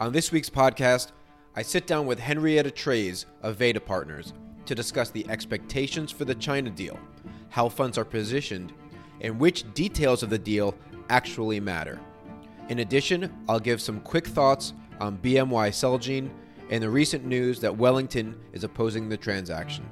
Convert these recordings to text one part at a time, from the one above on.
On this week's podcast, I sit down with Henrietta Treyz of Veda Partners to discuss the expectations for the China deal, how funds are positioned, and which details of the deal actually matter. In addition, I'll give some quick thoughts on BMY Celgene and the recent news that Wellington is opposing the transaction.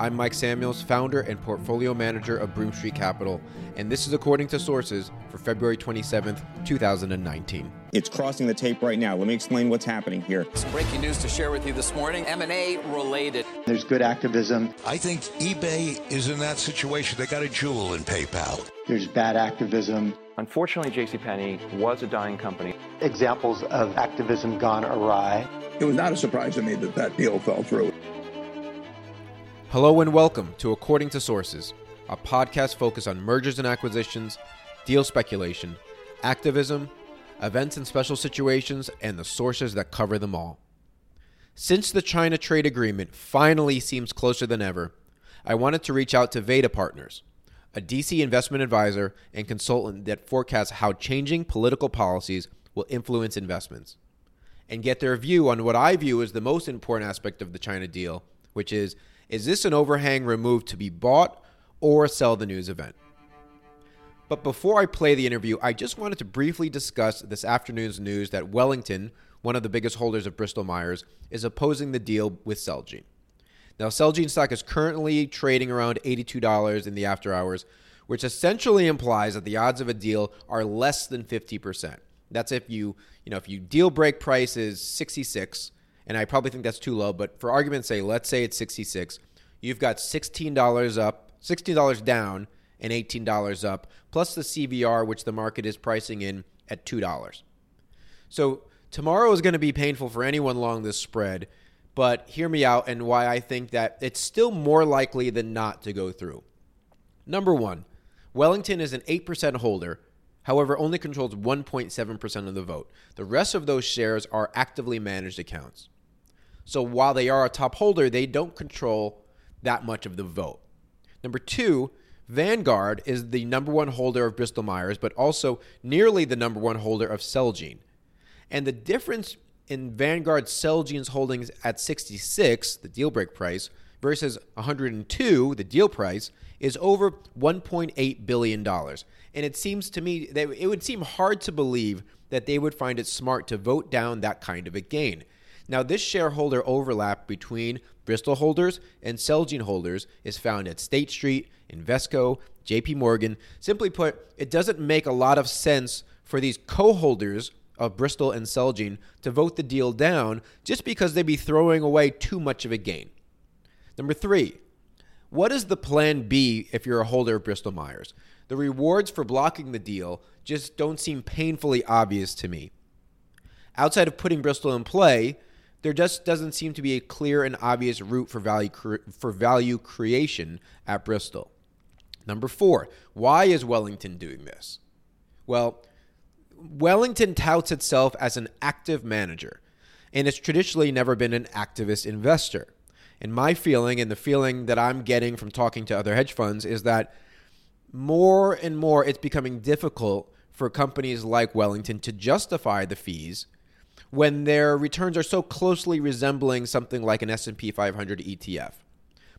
I'm Mike Samuels, founder and portfolio manager of Broom Street Capital, and this is according to sources for February 27th, 2019. It's crossing the tape right now. Let me explain what's happening here. Some breaking news to share with you this morning. M&A related. There's good activism. I think eBay is in that situation. They got a jewel in PayPal. There's bad activism. Unfortunately, JCPenney was a dying company. Examples of activism gone awry. It was not a surprise to me that that deal fell through. Hello and welcome to According to Sources, a podcast focused on mergers and acquisitions, deal speculation, activism, events and special situations, and the sources that cover them all. Since the China trade agreement finally seems closer than ever, I wanted to reach out to Veda Partners, a DC investment advisor and consultant that forecasts how changing political policies will influence investments, and get their view on what I view as the most important aspect of the China deal, which is is this an overhang removed to be bought or sell the news event? But before I play the interview, I just wanted to briefly discuss this afternoon's news that Wellington, one of the biggest holders of Bristol Myers, is opposing the deal with Celgene. Now, Celgene stock is currently trading around $82 in the after hours, which essentially implies that the odds of a deal are less than 50%. That's if you, you know, if you deal break price is 66 and I probably think that's too low, but for argument's sake, let's say it's 66. You've got $16 up, $16 down, and $18 up, plus the CVR, which the market is pricing in at $2. So tomorrow is going to be painful for anyone along this spread, but hear me out and why I think that it's still more likely than not to go through. Number one, Wellington is an 8% holder, however, only controls 1.7% of the vote. The rest of those shares are actively managed accounts. So while they are a top holder, they don't control that much of the vote. Number two, Vanguard is the number one holder of Bristol Myers, but also nearly the number one holder of Celgene. And the difference in Vanguard Celgene's holdings at 66, the deal break price, versus 102, the deal price, is over $1.8 billion. And it seems to me that it would seem hard to believe that they would find it smart to vote down that kind of a gain. Now, this shareholder overlap between Bristol holders and Celgene holders is found at State Street, Invesco, JP Morgan. Simply put, it doesn't make a lot of sense for these co holders of Bristol and Celgene to vote the deal down just because they'd be throwing away too much of a gain. Number three, what is the plan B if you're a holder of Bristol Myers? The rewards for blocking the deal just don't seem painfully obvious to me. Outside of putting Bristol in play, there just doesn't seem to be a clear and obvious route for value for value creation at Bristol. Number 4, why is Wellington doing this? Well, Wellington touts itself as an active manager, and it's traditionally never been an activist investor. And my feeling and the feeling that I'm getting from talking to other hedge funds is that more and more it's becoming difficult for companies like Wellington to justify the fees when their returns are so closely resembling something like an S&P 500 ETF.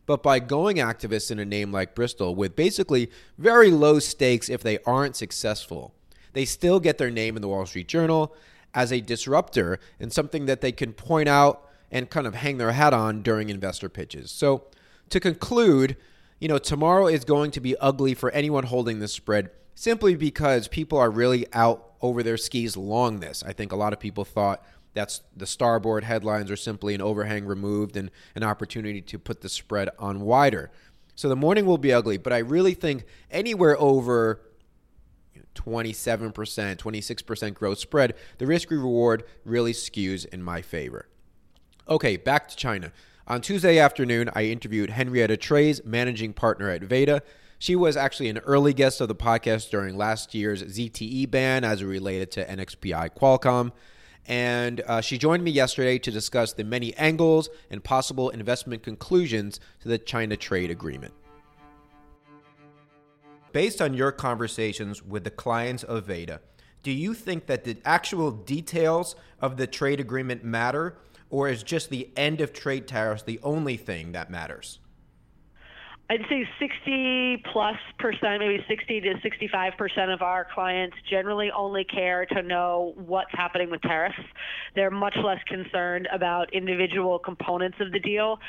But by going activists in a name like Bristol with basically very low stakes if they aren't successful, they still get their name in the Wall Street Journal as a disruptor and something that they can point out and kind of hang their hat on during investor pitches. So, to conclude, you know, tomorrow is going to be ugly for anyone holding this spread simply because people are really out over their skis long this. I think a lot of people thought that's the starboard headlines are simply an overhang removed and an opportunity to put the spread on wider. So the morning will be ugly, but I really think anywhere over 27%, 26% gross spread, the risk reward really skews in my favor. Okay, back to China. On Tuesday afternoon, I interviewed Henrietta Treyz, managing partner at Veda. She was actually an early guest of the podcast during last year's ZTE ban as it related to NXPI Qualcomm. And uh, she joined me yesterday to discuss the many angles and possible investment conclusions to the China trade agreement. Based on your conversations with the clients of Veda, Do you think that the actual details of the trade agreement matter, or is just the end of trade tariffs the only thing that matters? I'd say 60 plus percent, maybe 60 to 65 percent of our clients generally only care to know what's happening with tariffs. They're much less concerned about individual components of the deal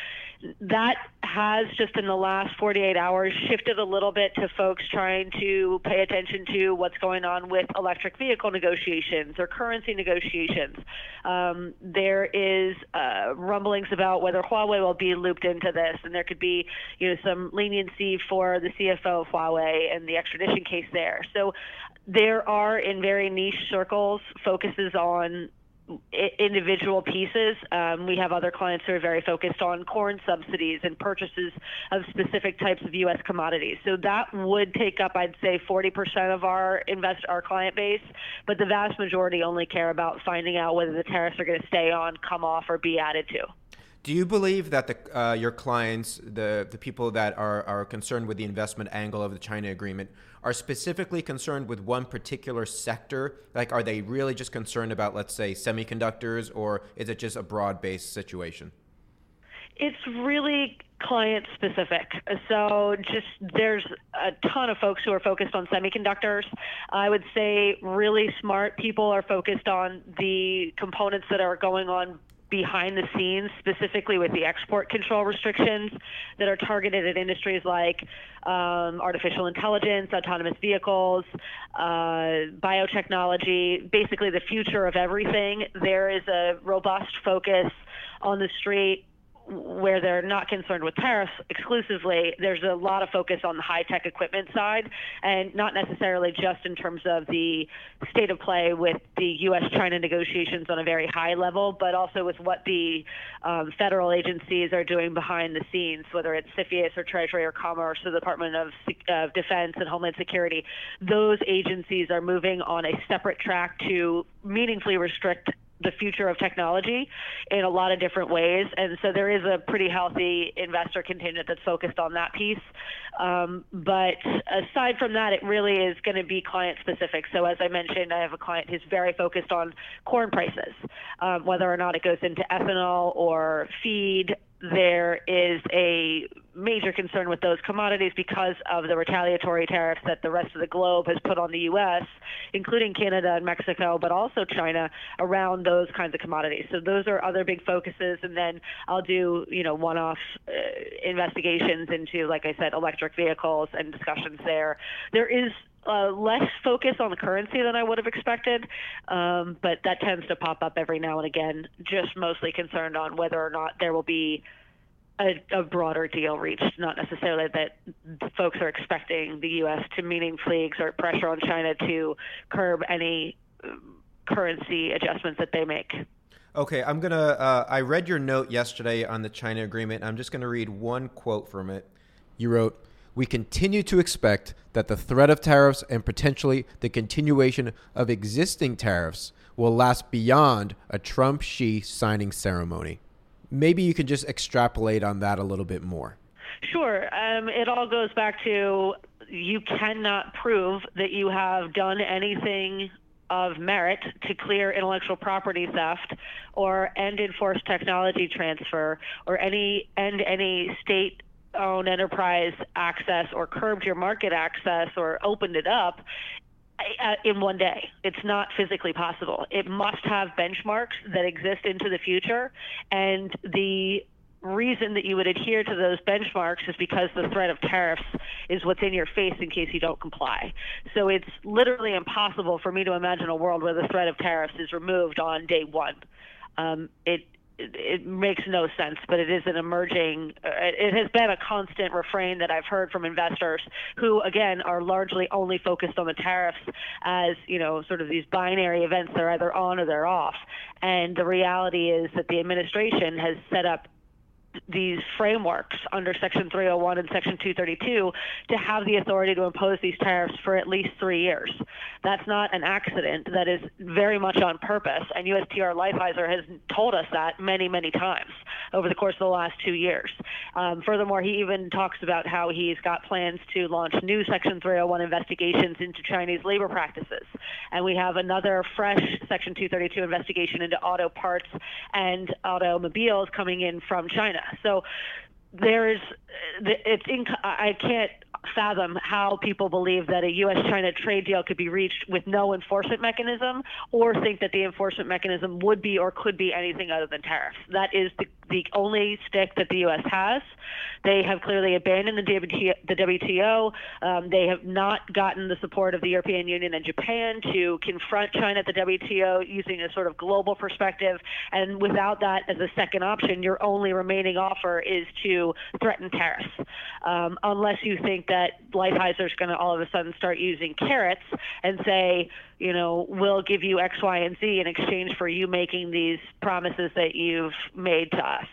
that has just in the last 48 hours shifted a little bit to folks trying to pay attention to what's going on with electric vehicle negotiations or currency negotiations. Um, there is uh, rumblings about whether Huawei will be looped into this, and there could be, you know, some leniency for the CFO of Huawei and the extradition case there. So there are in very niche circles focuses on individual pieces. Um, we have other clients who are very focused on corn subsidies and purchases of specific types of U.S. commodities. So that would take up, I'd say, 40% of our invest our client base, but the vast majority only care about finding out whether the tariffs are going to stay on, come off, or be added to. Do you believe that the, uh, your clients, the, the people that are, are concerned with the investment angle of the China agreement, are specifically concerned with one particular sector? Like, are they really just concerned about, let's say, semiconductors, or is it just a broad based situation? It's really client specific. So just there's a ton of folks who are focused on semiconductors. I would say really smart people are focused on the components that are going on behind the scenes, specifically with the export control restrictions that are targeted at industries like um, artificial intelligence, autonomous vehicles, uh, biotechnology, basically the future of everything. There is a robust focus on the street where they're not concerned with tariffs exclusively, there's a lot of focus on the high tech equipment side, and not necessarily just in terms of the state of play with the U.S. China negotiations on a very high level, but also with what the um, federal agencies are doing behind the scenes, whether it's CFIUS or Treasury or Commerce or the Department of, of Defense and Homeland Security. Those agencies are moving on a separate track to meaningfully restrict the future of technology in a lot of different ways. And so there is a pretty healthy investor contingent that's focused on that piece. Um, but aside from that, it really is going to be client specific. So as I mentioned, I have a client who's very focused on corn prices, um, whether or not it goes into ethanol or feed there is a major concern with those commodities because of the retaliatory tariffs that the rest of the globe has put on the U.S., including Canada and Mexico, but also China, around those kinds of commodities. So those are other big focuses. And then I'll do, you know, one-off uh, investigations into, like I said, electric vehicles and discussions there. There is uh, less focus on the currency than I would have expected, um, but that tends to pop up every now and again. Just mostly concerned on whether or not there will be a, a broader deal reached, not necessarily that folks are expecting the U.S. to meaningfully exert pressure on China to curb any um, currency adjustments that they make. Okay, I'm gonna. Uh, I read your note yesterday on the China agreement. I'm just gonna read one quote from it. You wrote we continue to expect that the threat of tariffs and potentially the continuation of existing tariffs will last beyond a Trump Xi signing ceremony. Maybe you can just extrapolate on that a little bit more. Sure. Um, it all goes back to you cannot prove that you have done anything of merit to clear intellectual property theft or end enforced technology transfer or any end any state own enterprise access or curbed your market access or opened it up uh, in one day. It's not physically possible. It must have benchmarks that exist into the future, and the reason that you would adhere to those benchmarks is because the threat of tariffs is what's in your face in case you don't comply. So it's literally impossible for me to imagine a world where the threat of tariffs is removed on day one. Um, it it makes no sense, but it is an emerging, uh, it has been a constant refrain that I've heard from investors who, again, are largely only focused on the tariffs as, you know, sort of these binary events. They're either on or they're off. And the reality is that the administration has set up these frameworks under Section 301 and Section 232 to have the authority to impose these tariffs for at least three years. That's not an accident. That is very much on purpose, and USTR Lighthizer has told us that many, many times. over the course of the last two years. Um, furthermore, he even talks about how he's got plans to launch new Section 301 investigations into Chinese labor practices. And we have another fresh Section 232 investigation into auto parts and automobiles coming in from China. So there is, it's, inc- I can't fathom how people believe that a U.S. China trade deal could be reached with no enforcement mechanism or think that the enforcement mechanism would be or could be anything other than tariffs. That is the, the only stick that the U.S. has. They have clearly abandoned the WTO. The WTO. Um, they have not gotten the support of the European Union and Japan to confront China at the WTO using a sort of global perspective. And without that as a second option, your only remaining offer is to threaten tariffs, um, unless you think that Lighthizer is going to all of a sudden start using carrots and say, you know, we'll give you X, Y, and Z in exchange for you making these promises that you've made to us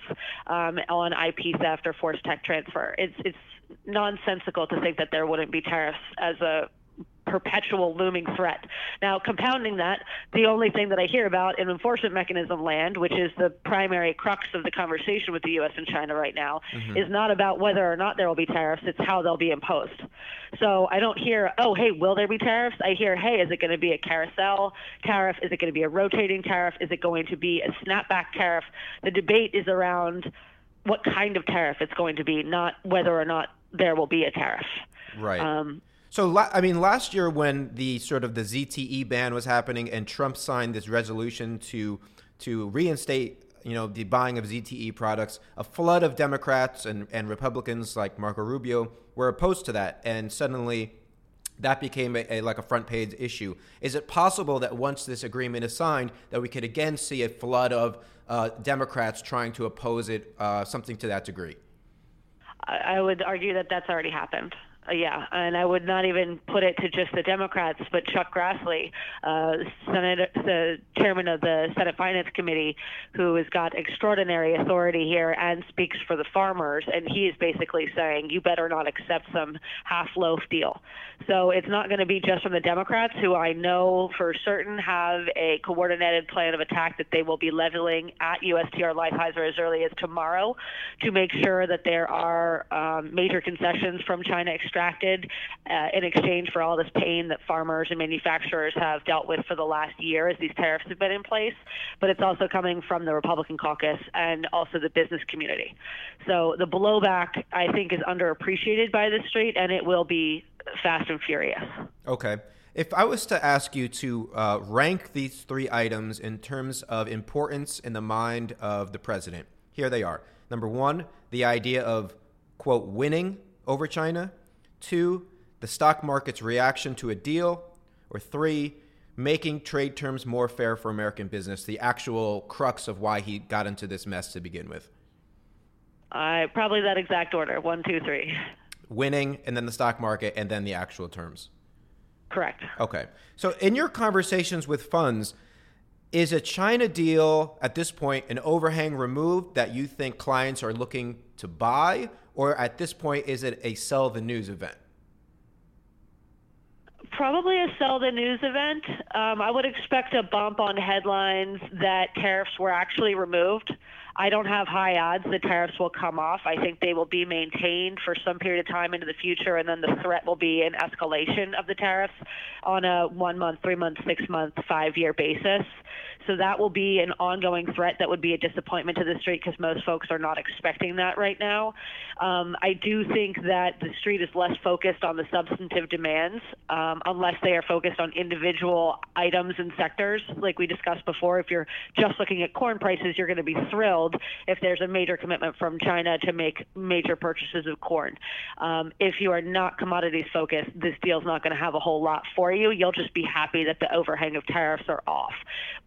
um, on IP theft or forced tech transfer. It's it's nonsensical to think that there wouldn't be tariffs as a perpetual looming threat. Now, compounding that, the only thing that I hear about in enforcement mechanism land, which is the primary crux of the conversation with the U.S. and China right now, mm-hmm. is not about whether or not there will be tariffs, it's how they'll be imposed. So I don't hear, oh, hey, will there be tariffs? I hear, hey, is it going to be a carousel tariff? Is it going to be a rotating tariff? Is it going to be a snapback tariff? The debate is around what kind of tariff it's going to be, not whether or not there will be a tariff. Right. Um, so I mean, last year when the sort of the ZTE ban was happening, and Trump signed this resolution to to reinstate you know the buying of ZTE products, a flood of Democrats and, and Republicans like Marco Rubio were opposed to that, and suddenly that became a, a, like a front page issue. Is it possible that once this agreement is signed, that we could again see a flood of uh, Democrats trying to oppose it, uh, something to that degree? I would argue that that's already happened. Uh, yeah, and I would not even put it to just the Democrats, but Chuck Grassley, uh, Senate, the chairman of the Senate Finance Committee, who has got extraordinary authority here and speaks for the farmers, and he is basically saying, you better not accept some half loaf deal. So it's not going to be just from the Democrats, who I know for certain have a coordinated plan of attack that they will be leveling at USTR Lighthizer as early as tomorrow to make sure that there are um, major concessions from China extracted uh, in exchange for all this pain that farmers and manufacturers have dealt with for the last year as these tariffs have been in place. But it's also coming from the Republican caucus and also the business community. So the blowback, I think, is underappreciated by the street, and it will be fast and furious. Okay. If I was to ask you to uh, rank these three items in terms of importance in the mind of the president, here they are. Number one, the idea of, quote, winning over China. Two, the stock market's reaction to a deal. Or three, making trade terms more fair for American business, the actual crux of why he got into this mess to begin with. Uh, probably that exact order one, two, three. Winning, and then the stock market, and then the actual terms. Correct. Okay. So, in your conversations with funds, is a China deal at this point an overhang removed that you think clients are looking to buy, or at this point, is it a sell the news event? Probably a sell the news event. Um, I would expect a bump on headlines that tariffs were actually removed. I don't have high odds the tariffs will come off. I think they will be maintained for some period of time into the future, and then the threat will be an escalation of the tariffs on a one month, three month, six month, five year basis. So that will be an ongoing threat that would be a disappointment to the street because most folks are not expecting that right now. Um, I do think that the street is less focused on the substantive demands um, unless they are focused on individual items and sectors. Like we discussed before, if you're just looking at corn prices, you're going to be thrilled if there's a major commitment from China to make major purchases of corn. Um, if you are not commodities focused, this deal is not going to have a whole lot for you. You'll just be happy that the overhang of tariffs are off.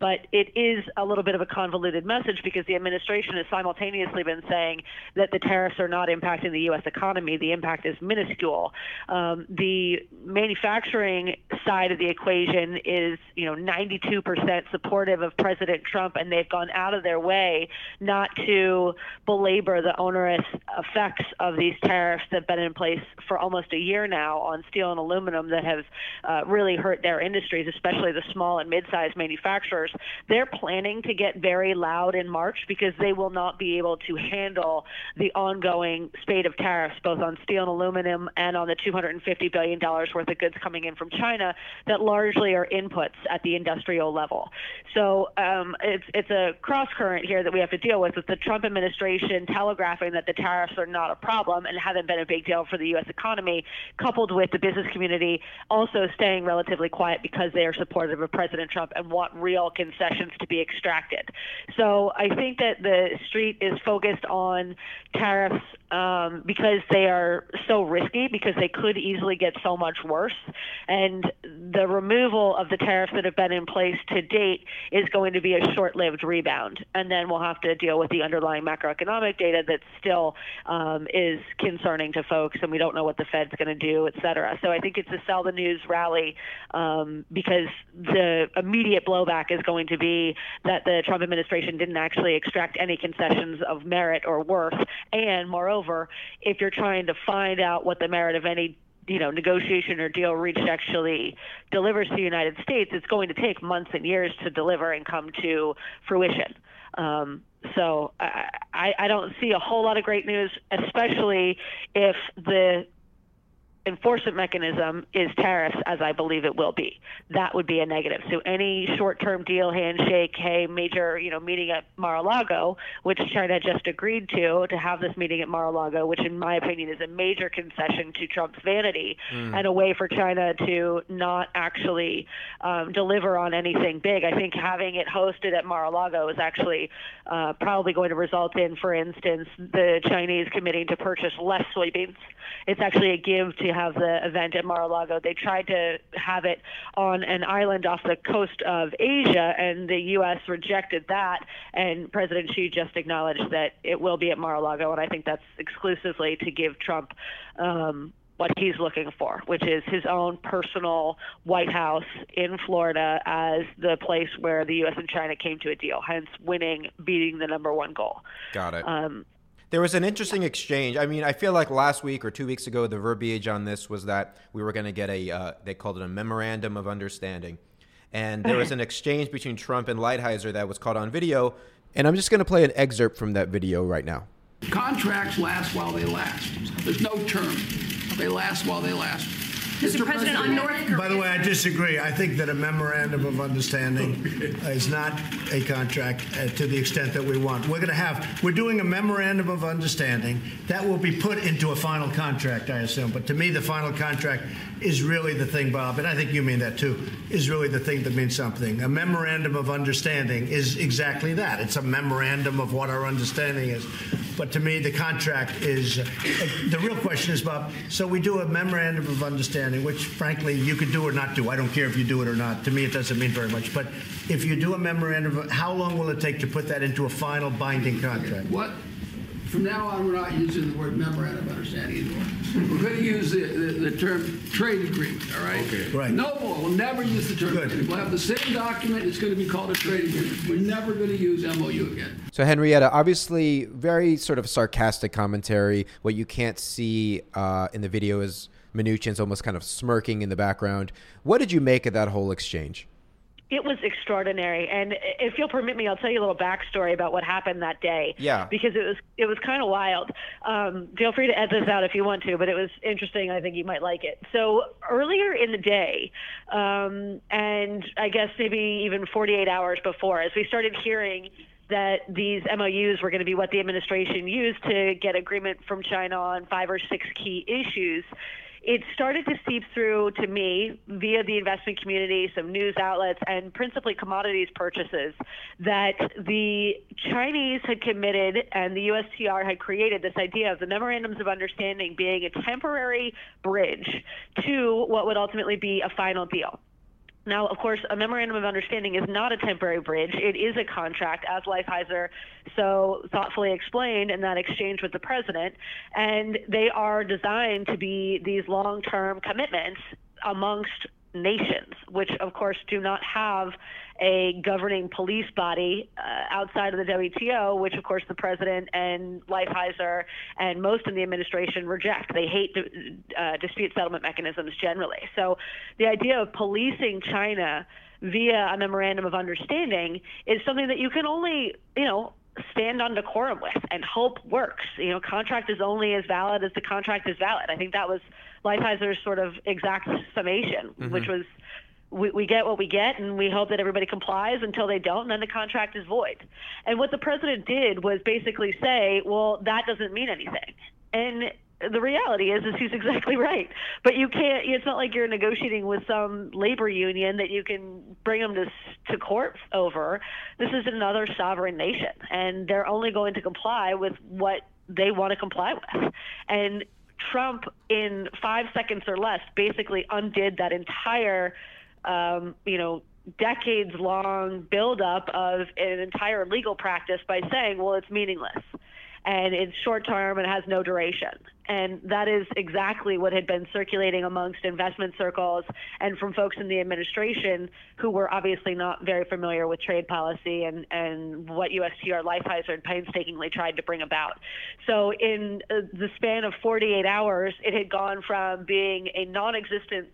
But it is a little bit of a convoluted message because the administration has simultaneously been saying that the tariffs are not impacting the U.S. economy. The impact is minuscule. Um, the manufacturing side of the equation is, you know, 92% supportive of President Trump, and they've gone out of their way not to belabor the onerous effects of these tariffs that have been in place for almost a year now on steel and aluminum that have uh, really hurt their industries, especially the small and mid-sized manufacturers. They're planning to get very loud in March because they will not be able to handle the ongoing spate of tariffs, both on steel and aluminum and on the $250 billion worth of goods coming in from China that largely are inputs at the industrial level. So um, it's it's a cross current here that we have to deal with with the Trump administration telegraphing that the tariffs are not a problem and haven't been a big deal for the U.S. economy, coupled with the business community also staying relatively quiet because they are supportive of President Trump and want real concessions to be extracted. So I think that the street is focused on tariffs um, because they are so risky because they could easily get so much worse. And the removal of the tariffs that have been in place to date is going to be a short lived rebound. And then we'll have to deal with the underlying macroeconomic data that still um, is concerning to folks, and we don't know what the Fed's going to do, et cetera. So I think it's a sell the news rally um, because the immediate blowback is going to be that the Trump administration didn't actually extract any concessions of merit or worth. And moreover, if you're trying to find out what the merit of any you know negotiation or deal reached actually delivers to the United States, it's going to take months and years to deliver and come to fruition. Um, so I, I don't see a whole lot of great news, especially if the enforcement mechanism is tariffs, as I believe it will be. That would be a negative. So any short-term deal, handshake, hey, major, you know, meeting at Mar-a-Lago, which China just agreed to, to have this meeting at Mar-a-Lago, which in my opinion is a major concession to Trump's vanity mm. and a way for China to not actually um, deliver on anything big. I think having it hosted at Mar-a-Lago is actually uh, probably going to result in, for instance, the Chinese committing to purchase less soybeans. It's actually a give to have the event at Mar-a-Lago. They tried to have it on an island off the coast of Asia, and the U.S. rejected that. And President Xi just acknowledged that it will be at Mar-a-Lago, and I think that's exclusively to give Trump. Um, what he's looking for, which is his own personal White House in Florida as the place where the U.S. and China came to a deal, hence winning, beating the number one goal. Got it. Um, there was an interesting exchange. I mean, I feel like last week or two weeks ago, the verbiage on this was that we were going to get a, uh, they called it a memorandum of understanding. And there was an exchange between Trump and Lighthizer that was caught on video. And I'm just going to play an excerpt from that video right now. Contracts last while they last. There's no term. They last while they last. Mr. President, on North Korea. By the way, I disagree. I think that a memorandum of understanding is not a contract uh, to the extent that we want. We're going to have, we're doing a memorandum of understanding that will be put into a final contract, I assume. But to me, the final contract is really the thing, Bob, and I think you mean that too, is really the thing that means something. A memorandum of understanding is exactly that. It's a memorandum of what our understanding is. But to me, the contract is the real question is, Bob. So we do a memorandum of understanding, which frankly you could do or not do. I don't care if you do it or not. To me, it doesn't mean very much. But if you do a memorandum, how long will it take to put that into a final binding contract? What from now on, we're not using the word memorandum of understanding anymore. We're going to use the, the, the, term trade agreement, all right? Okay. Right. No more. We'll never use the term. Good. We'll have the same document. It's going to be called a trade agreement. We're never going to use MOU again. So, Henrietta, obviously, very sort of sarcastic commentary. What you can't see uh, in the video is Mnuchin's almost kind of smirking in the background. What did you make of that whole exchange? It was extraordinary. And if you'll permit me, I'll tell you a little backstory about what happened that day. Yeah. Because it was it was kind of wild. Um, feel free to edit this out if you want to, but it was interesting. I think you might like it. So earlier in the day, um, and I guess maybe even 48 hours before, as we started hearing that these MOUs were going to be what the administration used to get agreement from China on five or six key issues it started to seep through to me via the investment community, some news outlets, and principally commodities purchases that the Chinese had committed and the USTR had created this idea of the memorandums of understanding being a temporary bridge to what would ultimately be a final deal. Now, of course, a memorandum of understanding is not a temporary bridge. It is a contract, as Lighthizer so thoughtfully explained in that exchange with the president. And they are designed to be these long term commitments amongst nations, which of course do not have a governing police body uh, outside of the WTO, which of course the president and Lighthizer and most in the administration reject. They hate uh, dispute settlement mechanisms generally. So the idea of policing China via a memorandum of understanding is something that you can only, you know, stand on decorum with and hope works. You know, contract is only as valid as the contract is valid. I think that was Lighthizer's sort of exact summation, mm-hmm. which was we, we get what we get and we hope that everybody complies until they don't and then the contract is void. And what the president did was basically say, well, that doesn't mean anything. And the reality is is he's exactly right but you can't it's not like you're negotiating with some labor union that you can bring them to to court over this is another sovereign nation and they're only going to comply with what they want to comply with and Trump in 5 seconds or less basically undid that entire um, you know decades long buildup of an entire legal practice by saying well it's meaningless and it's short term and has no duration. And that is exactly what had been circulating amongst investment circles and from folks in the administration who were obviously not very familiar with trade policy and, and what USTR Lighthizer had painstakingly tried to bring about. So, in uh, the span of 48 hours, it had gone from being a non existent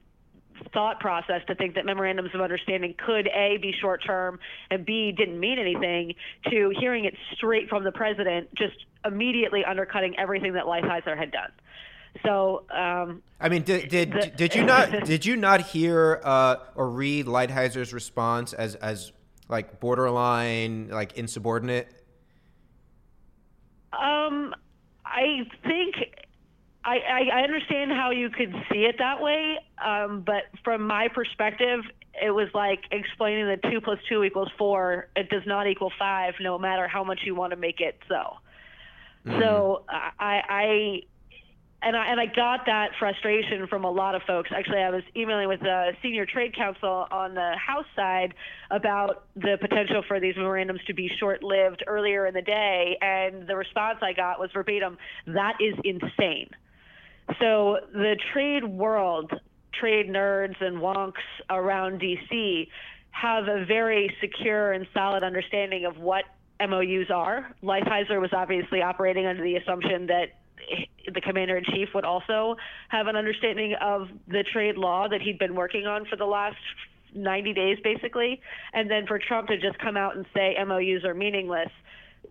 thought process to think that memorandums of understanding could a be short term and b didn't mean anything to hearing it straight from the president just immediately undercutting everything that Lighthizer had done. So, um, I mean, did did, the, did you not did you not hear uh, or read Lighthizer's response as as like borderline like insubordinate? Um, I think I, I, understand how you could see it that way, um, but from my perspective, it was like explaining that two plus two equals four. It does not equal five, no matter how much you want to make it so. Mm. So I, I and I and I got that frustration from a lot of folks. Actually, I was emailing with the senior trade counsel on the House side about the potential for these memorandums to be short-lived earlier in the day, and the response I got was verbatim, "That is insane." So the trade world, trade nerds and wonks around DC have a very secure and solid understanding of what MOUs are. Lighthizer was obviously operating under the assumption that the commander in chief would also have an understanding of the trade law that he'd been working on for the last 90 days, basically. And then for Trump to just come out and say MOUs are meaningless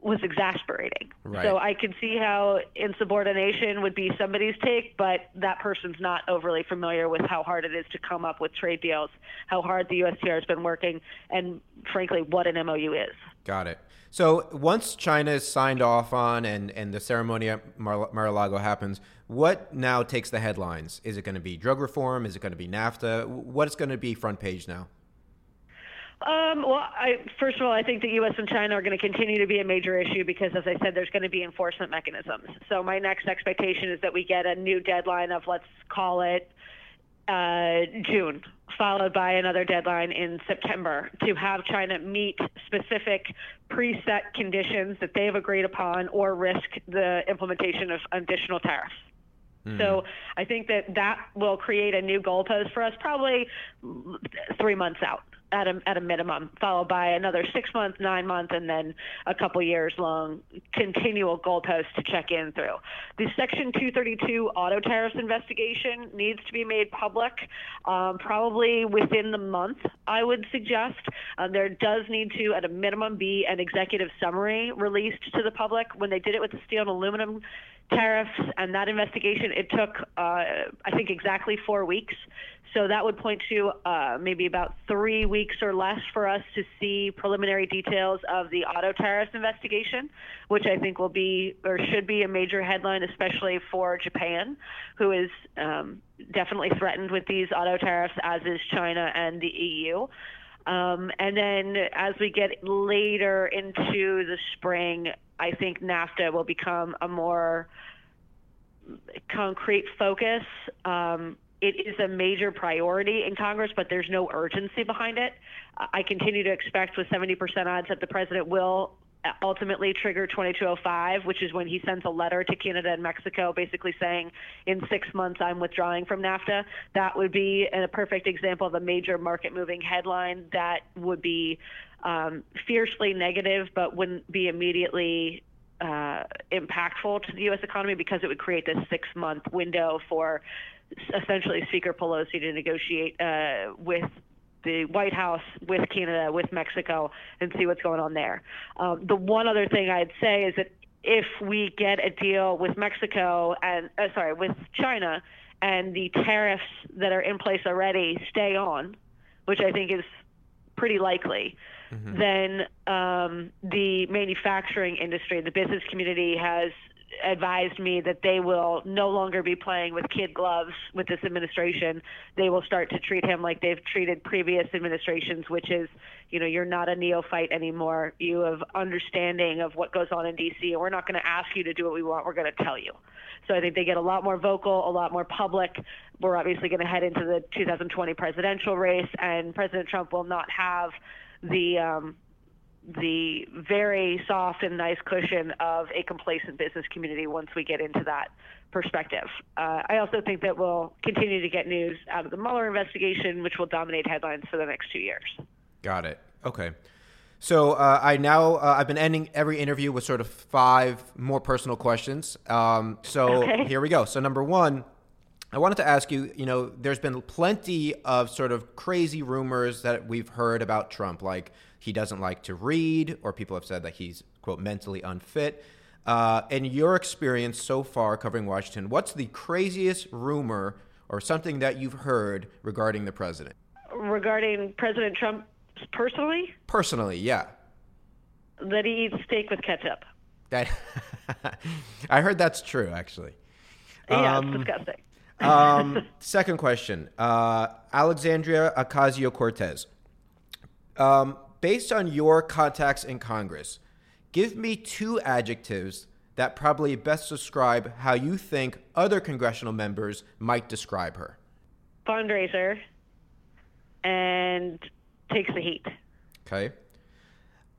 was exasperating. Right. So I can see how insubordination would be somebody's take, but that person's not overly familiar with how hard it is to come up with trade deals, how hard the USTR has been working, and frankly, what an MOU is. Got it. So once China is signed off on and, and the ceremony at Mar- Mar-a-Lago happens, what now takes the headlines? Is it going to be drug reform? Is it going to be NAFTA? What is going to be front page now? Um, well, I, first of all, I think the U.S. and China are going to continue to be a major issue because, as I said, there's going to be enforcement mechanisms. So my next expectation is that we get a new deadline of let's call it uh, June, followed by another deadline in September to have China meet specific preset conditions that they've agreed upon or risk the implementation of additional tariffs. Hmm. So I think that that will create a new goalpost for us probably three months out at a at a minimum, followed by another six month, nine month, and then a couple years long continual goalposts to check in through. The Section 232 auto tariffs investigation needs to be made public, um, probably within the month. I would suggest um, there does need to, at a minimum, be an executive summary released to the public. When they did it with the steel and aluminum tariffs and that investigation, it took, uh, I think, exactly four weeks. So that would point to uh, maybe about three weeks or less for us to see preliminary details of the auto tariffs investigation, which I think will be or should be a major headline, especially for Japan, who is um, definitely threatened with these auto tariffs, as is China and the EU. Um, and then as we get later into the spring, I think NAFTA will become a more concrete focus. Um, it is a major priority in Congress, but there's no urgency behind it. I continue to expect with 70% odds that the president will ultimately trigger 2205, which is when he sends a letter to Canada and Mexico basically saying, in six months, I'm withdrawing from NAFTA. That would be a perfect example of a major market moving headline that would be um, fiercely negative, but wouldn't be immediately uh, impactful to the U.S. economy because it would create this six month window for essentially Speaker Pelosi to negotiate uh, with the White House, with Canada, with Mexico, and see what's going on there. Um, the one other thing I'd say is that if we get a deal with Mexico and uh, sorry with China, and the tariffs that are in place already stay on, which I think is pretty likely, mm-hmm. then um, the manufacturing industry, the business community has advised me that they will no longer be playing with kid gloves with this administration. They will start to treat him like they've treated previous administrations, which is, you know, you're not a neophyte anymore. You have understanding of what goes on in D.C., and we're not going to ask you to do what we want. We're going to tell you. So I think they get a lot more vocal, a lot more public. We're obviously going to head into the 2020 presidential race, and President Trump will not have the um, the very soft and nice cushion of a complacent business community once we get into that perspective. Uh, I also think that we'll continue to get news out of the Mueller investigation, which will dominate headlines for the next two years. Got it. Okay. So uh, I now uh, I've been ending every interview with sort of five more personal questions. Um, so okay. here we go. So number one, I wanted to ask you. You know, there's been plenty of sort of crazy rumors that we've heard about Trump, like he doesn't like to read, or people have said that he's, quote, mentally unfit. Uh, in your experience so far covering Washington, what's the craziest rumor or something that you've heard regarding the president? Regarding President Trump personally? Personally, yeah. That he eats steak with ketchup. That I heard that's true, actually. Yeah, um, it's disgusting. Um, second question uh, Alexandria Ocasio Cortez. Um, based on your contacts in Congress, give me two adjectives that probably best describe how you think other congressional members might describe her. Fundraiser and takes the heat. Okay.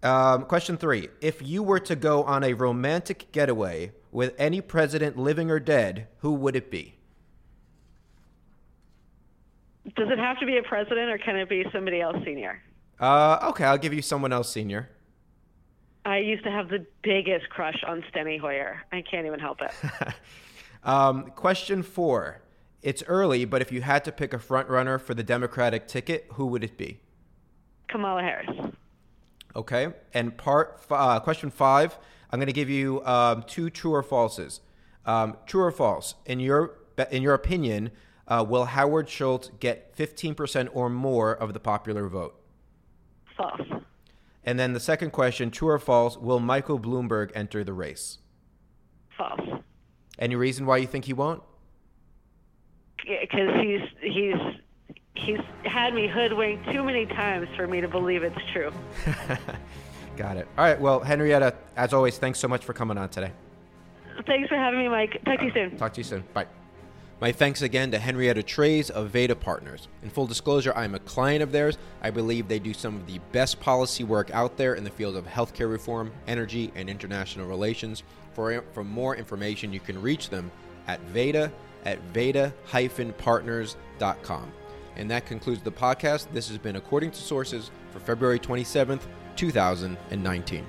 Um, question three. If you were to go on a romantic getaway with any president living or dead, who would it be? Does it have to be a president or can it be somebody else senior? Uh, okay, I'll give you someone else senior. I used to have the biggest crush on Steny Hoyer. I can't even help it. um, question four. It's early, but if you had to pick a front runner for the Democratic ticket, who would it be? Kamala Harris. Okay, and part uh, question five. I'm going to give you um, two true or falses. Um, true or false? In your in your opinion, uh, will Howard Schultz get 15% or more of the popular vote? False. And then the second question, true or false, will Michael Bloomberg enter the race? False. Any reason why you think he won't? Because he's he's he's had me hoodwinked too many times for me to believe it's true. Got it. All right. Well, Henrietta, as always, thanks so much for coming on today. Thanks for having me, Mike. Talk to you soon. Talk to you soon. Bye. My thanks again to Henrietta Treyz of Veda Partners. In full disclosure, I am a client of theirs. I believe they do some of the best policy work out there in the field of healthcare reform, energy, and international relations. For, for more information, you can reach them at Veda at veda-partners.com. And that concludes the podcast. This has been According to Sources for February 27th, 2019.